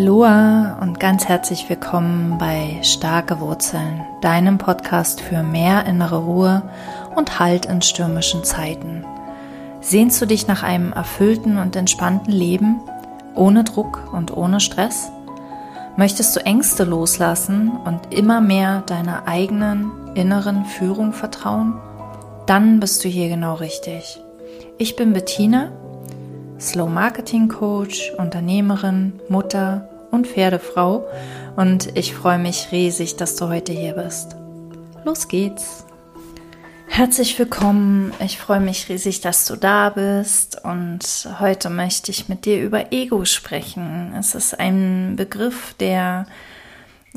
Aloha und ganz herzlich willkommen bei Starke Wurzeln, deinem Podcast für mehr innere Ruhe und Halt in stürmischen Zeiten. Sehnst du dich nach einem erfüllten und entspannten Leben, ohne Druck und ohne Stress? Möchtest du Ängste loslassen und immer mehr deiner eigenen inneren Führung vertrauen? Dann bist du hier genau richtig. Ich bin Bettina Slow Marketing Coach, Unternehmerin, Mutter und Pferdefrau und ich freue mich riesig, dass du heute hier bist. Los geht's! Herzlich willkommen, ich freue mich riesig, dass du da bist und heute möchte ich mit dir über Ego sprechen. Es ist ein Begriff, der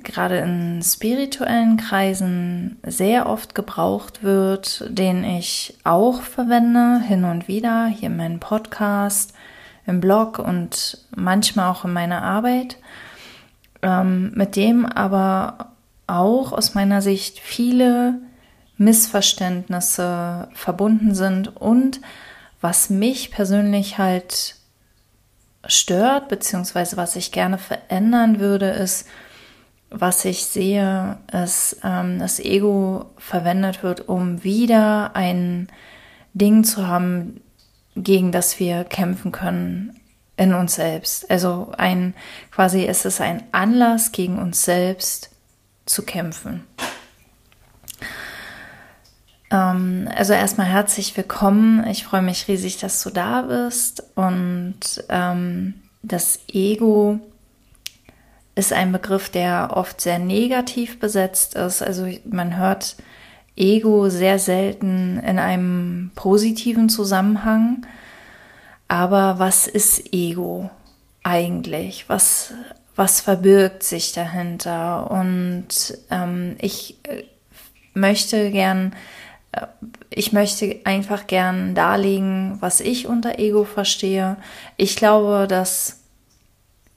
gerade in spirituellen Kreisen sehr oft gebraucht wird, den ich auch verwende, hin und wieder, hier in meinem Podcast, im Blog und manchmal auch in meiner Arbeit, ähm, mit dem aber auch aus meiner Sicht viele Missverständnisse verbunden sind und was mich persönlich halt stört, beziehungsweise was ich gerne verändern würde, ist, was ich sehe, ist, ähm, das Ego verwendet wird, um wieder ein Ding zu haben, gegen das wir kämpfen können in uns selbst. Also ein, quasi ist es ein Anlass gegen uns selbst zu kämpfen. Ähm, also erstmal herzlich willkommen. Ich freue mich riesig, dass du da bist. Und ähm, das Ego ist ein Begriff, der oft sehr negativ besetzt ist. Also man hört Ego sehr selten in einem positiven Zusammenhang. Aber was ist Ego eigentlich? Was, was verbirgt sich dahinter? Und ähm, ich äh, möchte gern, äh, ich möchte einfach gern darlegen, was ich unter Ego verstehe. Ich glaube, dass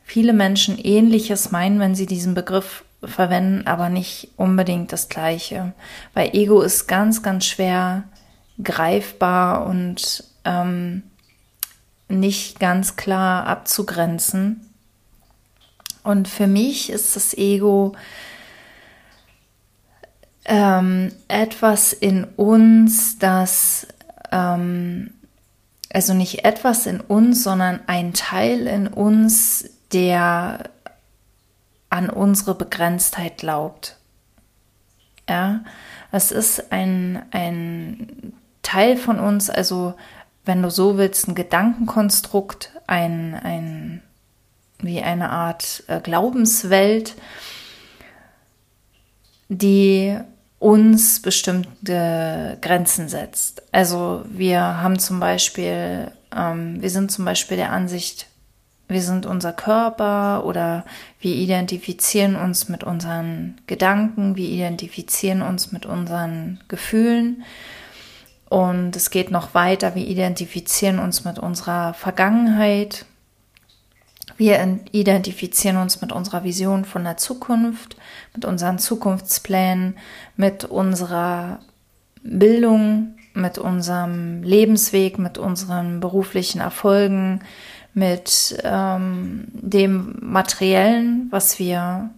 viele Menschen ähnliches meinen, wenn sie diesen Begriff verwenden, aber nicht unbedingt das gleiche. Weil Ego ist ganz, ganz schwer greifbar und ähm, nicht ganz klar abzugrenzen. Und für mich ist das Ego ähm, etwas in uns, das, ähm, also nicht etwas in uns, sondern ein Teil in uns, der an unsere Begrenztheit glaubt. Ja, es ist ein, ein Teil von uns, also wenn du so willst, ein Gedankenkonstrukt, ein, ein wie eine Art äh, Glaubenswelt, die uns bestimmte Grenzen setzt. Also wir haben zum Beispiel, ähm, wir sind zum Beispiel der Ansicht, wir sind unser Körper oder wir identifizieren uns mit unseren Gedanken, wir identifizieren uns mit unseren Gefühlen. Und es geht noch weiter, wir identifizieren uns mit unserer Vergangenheit. Wir identifizieren uns mit unserer Vision von der Zukunft, mit unseren Zukunftsplänen, mit unserer Bildung, mit unserem Lebensweg, mit unseren beruflichen Erfolgen, mit ähm, dem Materiellen, was wir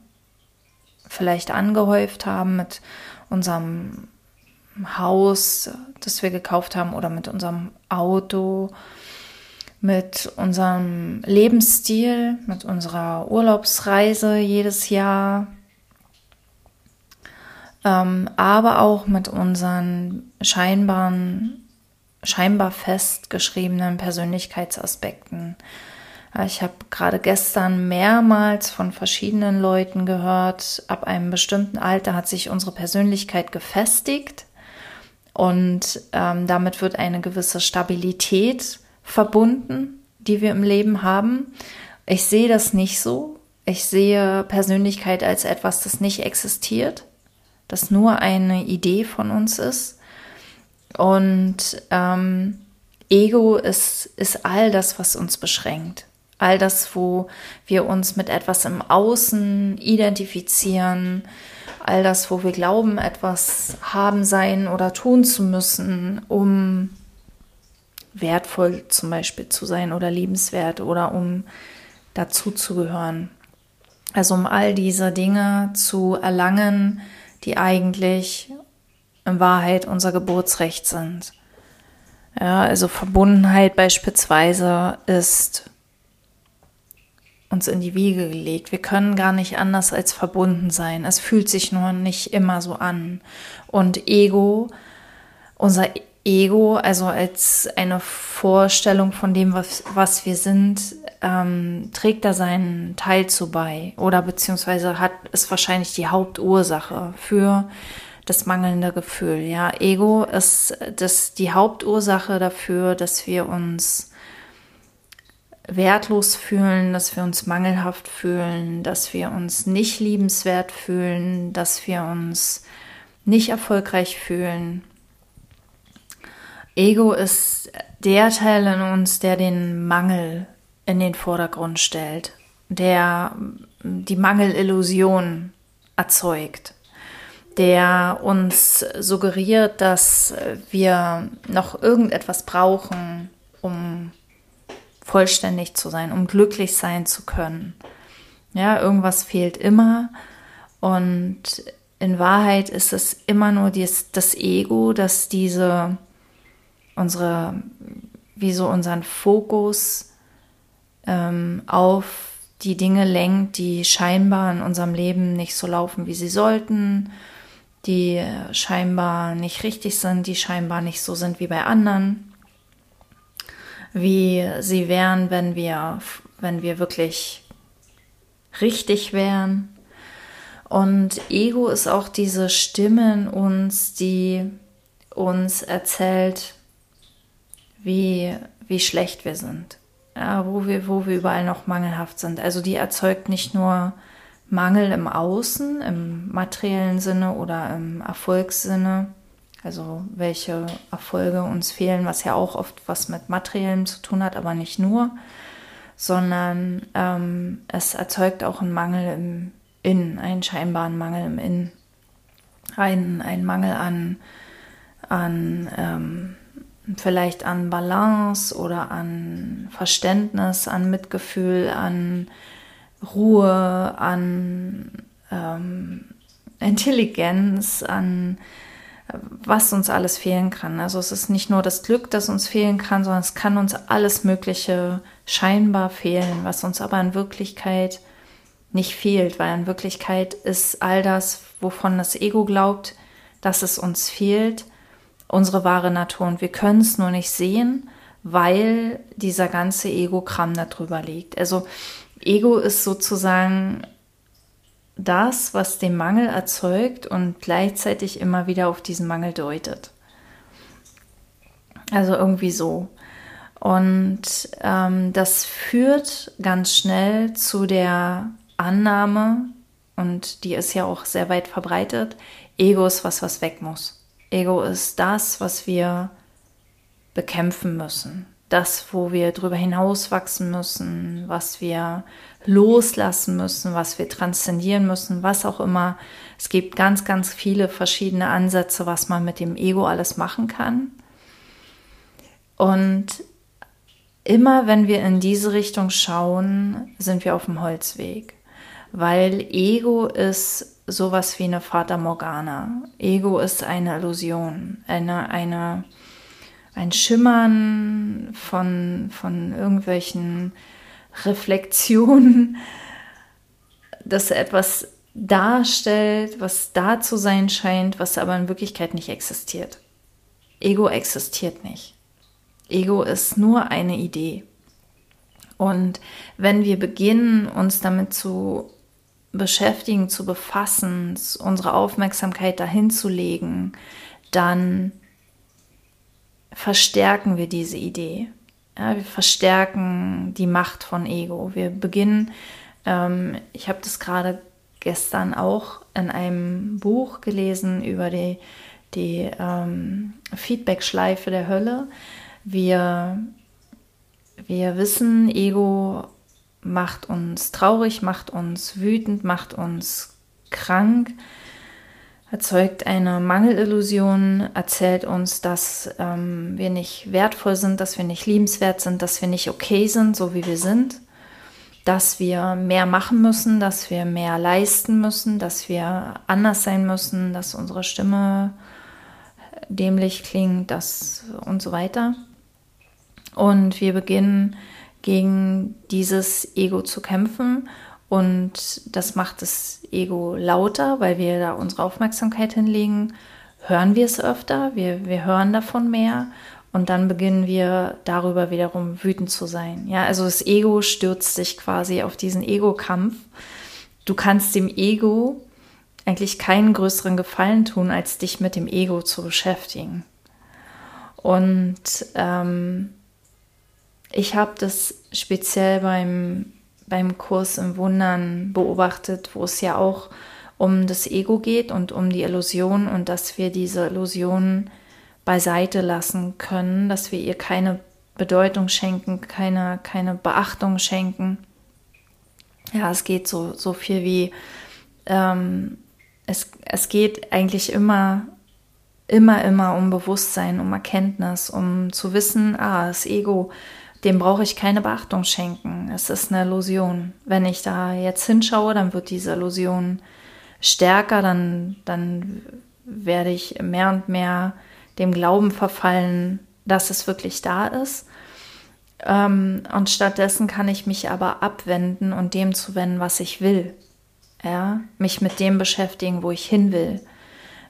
vielleicht angehäuft haben, mit unserem Haus, das wir gekauft haben, oder mit unserem Auto, mit unserem Lebensstil, mit unserer Urlaubsreise jedes Jahr, ähm, aber auch mit unseren scheinbaren scheinbar festgeschriebenen Persönlichkeitsaspekten. Ich habe gerade gestern mehrmals von verschiedenen Leuten gehört, ab einem bestimmten Alter hat sich unsere Persönlichkeit gefestigt und ähm, damit wird eine gewisse Stabilität verbunden, die wir im Leben haben. Ich sehe das nicht so. Ich sehe Persönlichkeit als etwas, das nicht existiert, das nur eine Idee von uns ist und ähm, Ego ist, ist all das, was uns beschränkt. All das, wo wir uns mit etwas im Außen identifizieren, all das, wo wir glauben, etwas haben sein oder tun zu müssen, um wertvoll zum Beispiel zu sein oder liebenswert oder um dazu zu gehören. Also um all diese Dinge zu erlangen, die eigentlich in Wahrheit unser Geburtsrecht sind. Ja, also Verbundenheit beispielsweise ist uns in die Wiege gelegt. Wir können gar nicht anders als verbunden sein. Es fühlt sich nur nicht immer so an. Und Ego, unser Ego, also als eine Vorstellung von dem, was, was wir sind, ähm, trägt da seinen Teil zu bei. Oder beziehungsweise hat ist wahrscheinlich die Hauptursache für das mangelnde Gefühl. Ja, Ego ist das die Hauptursache dafür, dass wir uns wertlos fühlen, dass wir uns mangelhaft fühlen, dass wir uns nicht liebenswert fühlen, dass wir uns nicht erfolgreich fühlen. Ego ist der Teil in uns, der den Mangel in den Vordergrund stellt, der die Mangelillusion erzeugt, der uns suggeriert, dass wir noch irgendetwas brauchen, um vollständig zu sein, um glücklich sein zu können. Ja, irgendwas fehlt immer und in Wahrheit ist es immer nur dies, das Ego, das diese unsere, wie so unseren Fokus ähm, auf die Dinge lenkt, die scheinbar in unserem Leben nicht so laufen, wie sie sollten, die scheinbar nicht richtig sind, die scheinbar nicht so sind wie bei anderen wie sie wären, wenn wir, wenn wir wirklich richtig wären. Und Ego ist auch diese Stimme in uns, die uns erzählt, wie, wie schlecht wir sind, ja, wo, wir, wo wir überall noch mangelhaft sind. Also die erzeugt nicht nur Mangel im Außen, im materiellen Sinne oder im Erfolgssinne, also welche Erfolge uns fehlen, was ja auch oft was mit Materiellem zu tun hat, aber nicht nur, sondern ähm, es erzeugt auch einen Mangel im Innen, einen scheinbaren Mangel im Innen, einen, einen Mangel an, an ähm, vielleicht an Balance oder an Verständnis, an Mitgefühl, an Ruhe, an ähm, Intelligenz, an was uns alles fehlen kann. Also es ist nicht nur das Glück, das uns fehlen kann, sondern es kann uns alles Mögliche scheinbar fehlen, was uns aber in Wirklichkeit nicht fehlt, weil in Wirklichkeit ist all das, wovon das Ego glaubt, dass es uns fehlt, unsere wahre Natur. Und wir können es nur nicht sehen, weil dieser ganze Ego-Kram da drüber liegt. Also Ego ist sozusagen das, was den Mangel erzeugt und gleichzeitig immer wieder auf diesen Mangel deutet. Also irgendwie so. Und ähm, das führt ganz schnell zu der Annahme, und die ist ja auch sehr weit verbreitet, Ego ist was, was weg muss. Ego ist das, was wir bekämpfen müssen. Das, wo wir drüber hinaus wachsen müssen, was wir loslassen müssen, was wir transzendieren müssen, was auch immer. Es gibt ganz, ganz viele verschiedene Ansätze, was man mit dem Ego alles machen kann. Und immer wenn wir in diese Richtung schauen, sind wir auf dem Holzweg. Weil Ego ist sowas wie eine Fata Morgana. Ego ist eine Illusion, eine, eine, ein Schimmern von, von irgendwelchen Reflexion, dass etwas darstellt, was da zu sein scheint, was aber in Wirklichkeit nicht existiert. Ego existiert nicht. Ego ist nur eine Idee. Und wenn wir beginnen, uns damit zu beschäftigen, zu befassen, unsere Aufmerksamkeit dahin zu legen, dann verstärken wir diese Idee. Ja, wir verstärken die Macht von Ego. Wir beginnen, ähm, ich habe das gerade gestern auch in einem Buch gelesen über die, die ähm, Feedback-Schleife der Hölle. Wir, wir wissen, Ego macht uns traurig, macht uns wütend, macht uns krank erzeugt eine Mangelillusion, erzählt uns, dass ähm, wir nicht wertvoll sind, dass wir nicht liebenswert sind, dass wir nicht okay sind, so wie wir sind, dass wir mehr machen müssen, dass wir mehr leisten müssen, dass wir anders sein müssen, dass unsere Stimme dämlich klingt, das und so weiter. Und wir beginnen gegen dieses Ego zu kämpfen und das macht das Ego lauter, weil wir da unsere Aufmerksamkeit hinlegen. Hören wir es öfter, wir, wir hören davon mehr und dann beginnen wir darüber wiederum wütend zu sein. Ja, also das Ego stürzt sich quasi auf diesen Ego-Kampf. Du kannst dem Ego eigentlich keinen größeren Gefallen tun, als dich mit dem Ego zu beschäftigen. Und ähm, ich habe das speziell beim, beim Kurs im Wundern beobachtet, wo es ja auch um das Ego geht und um die Illusion und dass wir diese Illusionen beiseite lassen können, dass wir ihr keine Bedeutung schenken, keine, keine Beachtung schenken. Ja, es geht so, so viel wie, ähm, es, es geht eigentlich immer, immer, immer um Bewusstsein, um Erkenntnis, um zu wissen, ah, das Ego, dem brauche ich keine Beachtung schenken. Es ist eine Illusion. Wenn ich da jetzt hinschaue, dann wird diese Illusion stärker, dann, dann werde ich mehr und mehr dem Glauben verfallen, dass es wirklich da ist. Ähm, und stattdessen kann ich mich aber abwenden und dem zuwenden, was ich will. Ja, mich mit dem beschäftigen, wo ich hin will.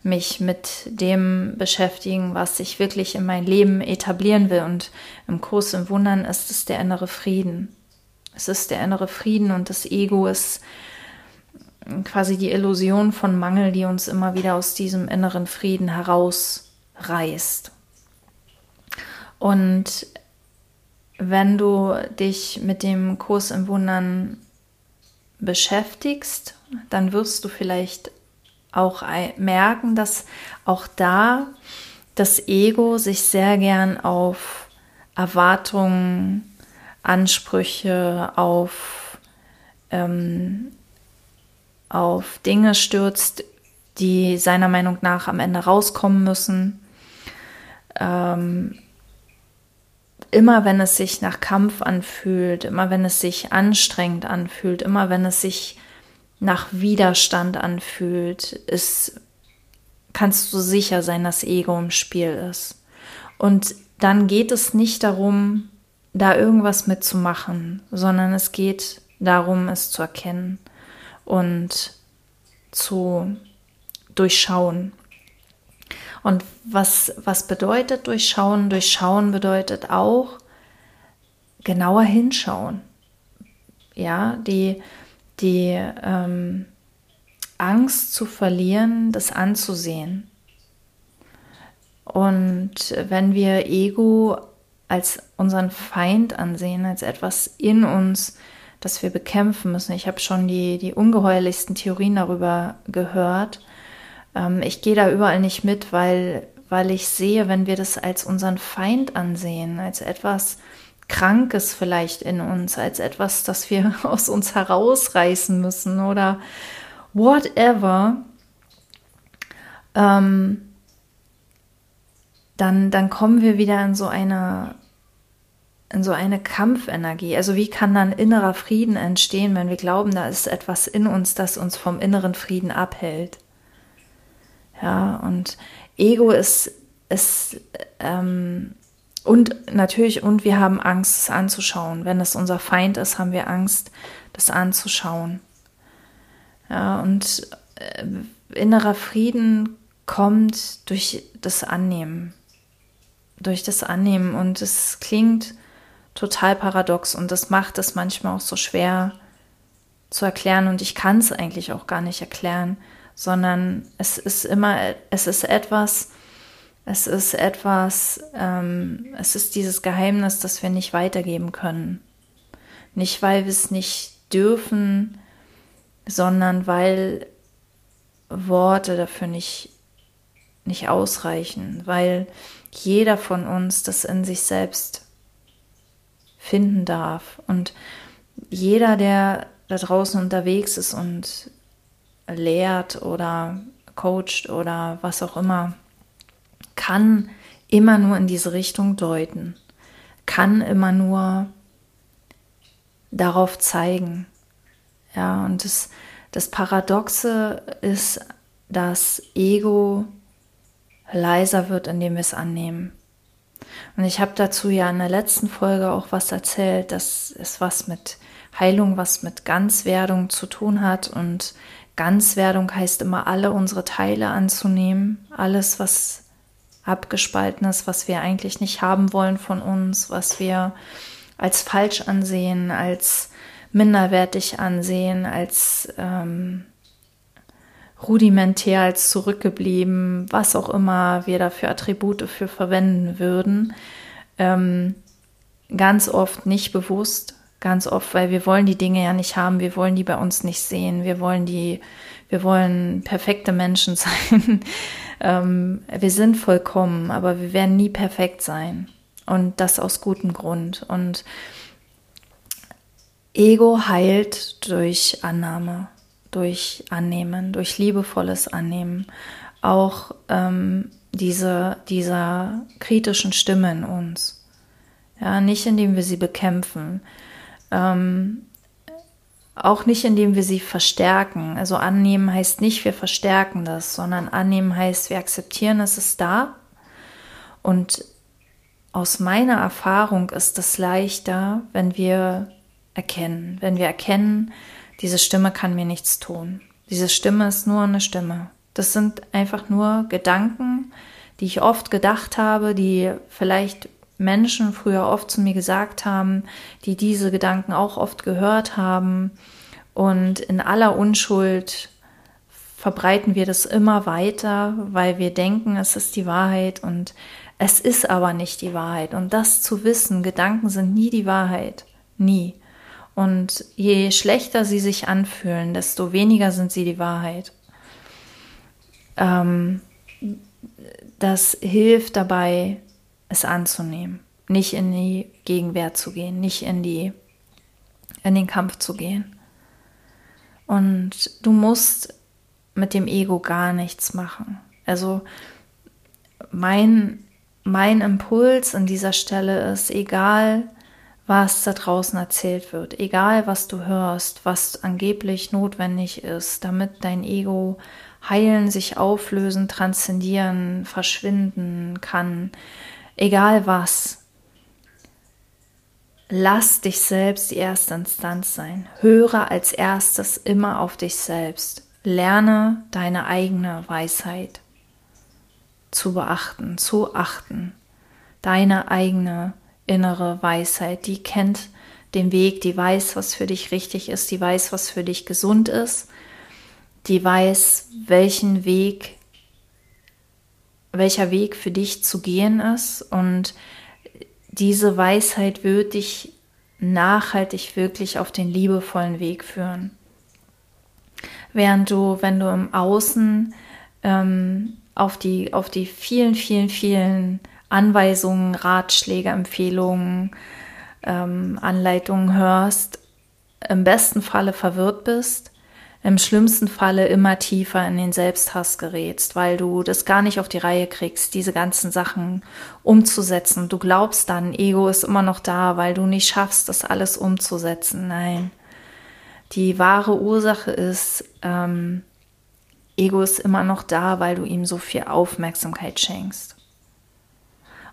Mich mit dem beschäftigen, was ich wirklich in mein Leben etablieren will. Und im Kurs im Wundern ist es der innere Frieden. Es ist der innere Frieden und das Ego ist quasi die Illusion von Mangel, die uns immer wieder aus diesem inneren Frieden heraus reißt. Und wenn du dich mit dem Kurs im Wundern beschäftigst, dann wirst du vielleicht auch merken, dass auch da das Ego sich sehr gern auf Erwartungen, Ansprüche, auf, ähm, auf Dinge stürzt, die seiner Meinung nach am Ende rauskommen müssen. Ähm, immer wenn es sich nach Kampf anfühlt, immer wenn es sich anstrengend anfühlt, immer wenn es sich nach Widerstand anfühlt, ist, kannst du sicher sein, dass Ego im Spiel ist. Und dann geht es nicht darum, da irgendwas mitzumachen, sondern es geht darum, es zu erkennen und zu durchschauen. Und was, was bedeutet durchschauen? Durchschauen bedeutet auch genauer hinschauen. Ja, die, die ähm, Angst zu verlieren, das anzusehen. Und wenn wir Ego als unseren Feind ansehen, als etwas in uns, das wir bekämpfen müssen. Ich habe schon die, die ungeheuerlichsten Theorien darüber gehört, ähm, ich gehe da überall nicht mit, weil, weil ich sehe, wenn wir das als unseren Feind ansehen, als etwas Krankes vielleicht in uns, als etwas, das wir aus uns herausreißen müssen oder whatever, ähm, dann, dann kommen wir wieder in so eine in so eine Kampfenergie. Also wie kann dann innerer Frieden entstehen, wenn wir glauben, da ist etwas in uns, das uns vom inneren Frieden abhält? Ja, und Ego ist, ist ähm, und natürlich, und wir haben Angst, es anzuschauen. Wenn es unser Feind ist, haben wir Angst, das anzuschauen. Ja, und äh, innerer Frieden kommt durch das Annehmen. Durch das Annehmen. Und es klingt total paradox und das macht es manchmal auch so schwer zu erklären. Und ich kann es eigentlich auch gar nicht erklären sondern es ist immer, es ist etwas, es ist etwas, ähm, es ist dieses Geheimnis, das wir nicht weitergeben können. Nicht, weil wir es nicht dürfen, sondern weil Worte dafür nicht, nicht ausreichen, weil jeder von uns das in sich selbst finden darf. Und jeder, der da draußen unterwegs ist und lehrt oder coacht oder was auch immer, kann immer nur in diese Richtung deuten, kann immer nur darauf zeigen. Ja, und das, das Paradoxe ist, dass Ego leiser wird, indem wir es annehmen. Und ich habe dazu ja in der letzten Folge auch was erzählt, dass es was mit Heilung, was mit Ganzwerdung zu tun hat. Und Ganzwerdung heißt immer, alle unsere Teile anzunehmen, alles, was abgespalten ist, was wir eigentlich nicht haben wollen von uns, was wir als falsch ansehen, als minderwertig ansehen, als ähm, rudimentär, als zurückgeblieben, was auch immer wir dafür Attribute für verwenden würden. Ähm, ganz oft nicht bewusst, ganz oft, weil wir wollen die Dinge ja nicht haben, wir wollen die bei uns nicht sehen, wir wollen die, wir wollen perfekte Menschen sein. Ähm, wir sind vollkommen, aber wir werden nie perfekt sein. Und das aus gutem Grund. Und Ego heilt durch Annahme, durch Annehmen, durch liebevolles Annehmen. Auch ähm, diese, dieser kritischen Stimme in uns. Ja, nicht indem wir sie bekämpfen. Ähm, auch nicht indem wir sie verstärken. Also annehmen heißt nicht, wir verstärken das, sondern annehmen heißt, wir akzeptieren, es ist da. Und aus meiner Erfahrung ist es leichter, wenn wir erkennen, wenn wir erkennen, diese Stimme kann mir nichts tun. Diese Stimme ist nur eine Stimme. Das sind einfach nur Gedanken, die ich oft gedacht habe, die vielleicht Menschen früher oft zu mir gesagt haben, die diese Gedanken auch oft gehört haben. Und in aller Unschuld verbreiten wir das immer weiter, weil wir denken, es ist die Wahrheit und es ist aber nicht die Wahrheit. Und das zu wissen, Gedanken sind nie die Wahrheit. Nie. Und je schlechter sie sich anfühlen, desto weniger sind sie die Wahrheit. Ähm, das hilft dabei, es anzunehmen, nicht in die Gegenwehr zu gehen, nicht in die in den Kampf zu gehen. Und du musst mit dem Ego gar nichts machen. Also mein mein Impuls an dieser Stelle ist, egal was da draußen erzählt wird, egal was du hörst, was angeblich notwendig ist, damit dein Ego heilen, sich auflösen, transzendieren, verschwinden kann, egal was. Lass dich selbst die erste Instanz sein. Höre als erstes immer auf dich selbst. Lerne deine eigene Weisheit zu beachten, zu achten. Deine eigene innere Weisheit, die kennt den Weg, die weiß, was für dich richtig ist, die weiß, was für dich gesund ist, die weiß, welchen Weg, welcher Weg für dich zu gehen ist und diese Weisheit wird dich nachhaltig wirklich auf den liebevollen Weg führen. Während du, wenn du im Außen ähm, auf die, auf die vielen, vielen, vielen Anweisungen, Ratschläge, Empfehlungen, ähm, Anleitungen hörst, im besten Falle verwirrt bist, im schlimmsten Falle immer tiefer in den Selbsthass gerätst, weil du das gar nicht auf die Reihe kriegst, diese ganzen Sachen umzusetzen. Du glaubst dann, Ego ist immer noch da, weil du nicht schaffst, das alles umzusetzen. Nein. Die wahre Ursache ist, ähm, Ego ist immer noch da, weil du ihm so viel Aufmerksamkeit schenkst.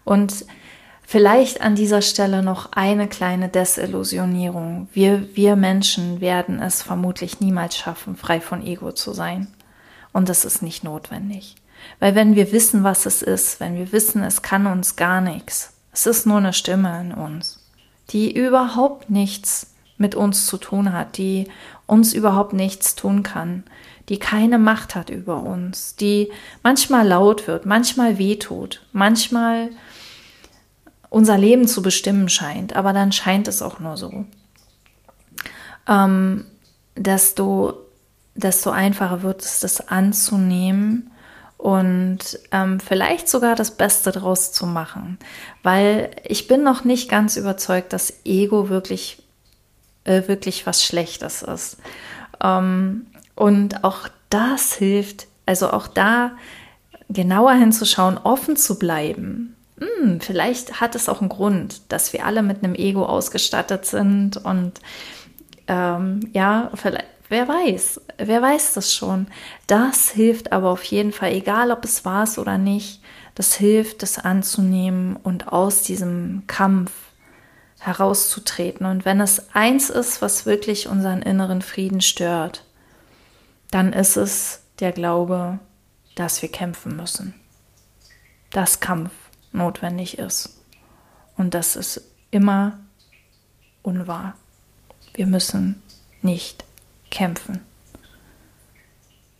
Und vielleicht an dieser Stelle noch eine kleine Desillusionierung. Wir, wir Menschen werden es vermutlich niemals schaffen, frei von Ego zu sein. Und das ist nicht notwendig. Weil wenn wir wissen, was es ist, wenn wir wissen, es kann uns gar nichts, es ist nur eine Stimme in uns, die überhaupt nichts mit uns zu tun hat, die uns überhaupt nichts tun kann, die keine Macht hat über uns, die manchmal laut wird, manchmal wehtut, manchmal unser Leben zu bestimmen scheint, aber dann scheint es auch nur so. Ähm, desto, desto einfacher wird es, das anzunehmen und ähm, vielleicht sogar das Beste draus zu machen, weil ich bin noch nicht ganz überzeugt, dass Ego wirklich, äh, wirklich was Schlechtes ist. Ähm, und auch das hilft, also auch da genauer hinzuschauen, offen zu bleiben. Hm, hm, vielleicht hat es auch einen Grund, dass wir alle mit einem Ego ausgestattet sind und ähm, ja, vielleicht, wer weiß, wer weiß das schon. Das hilft aber auf jeden Fall, egal ob es war oder nicht, das hilft, das anzunehmen und aus diesem Kampf herauszutreten. Und wenn es eins ist, was wirklich unseren inneren Frieden stört, dann ist es der Glaube, dass wir kämpfen müssen. Dass Kampf notwendig ist. Und das ist immer unwahr. Wir müssen nicht kämpfen.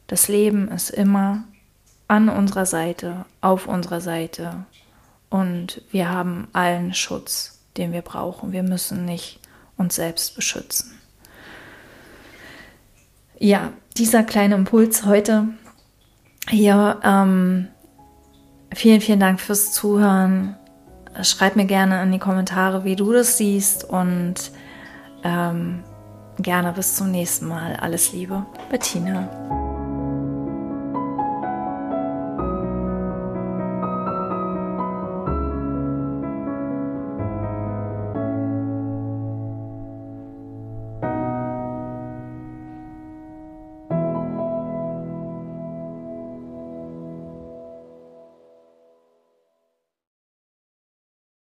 Das Leben ist immer an unserer Seite, auf unserer Seite und wir haben allen Schutz, den wir brauchen. Wir müssen nicht uns selbst beschützen. Ja, dieser kleine Impuls heute hier. Ähm, vielen, vielen Dank fürs Zuhören. Schreib mir gerne in die Kommentare, wie du das siehst und ähm, gerne bis zum nächsten Mal. Alles Liebe, Bettina.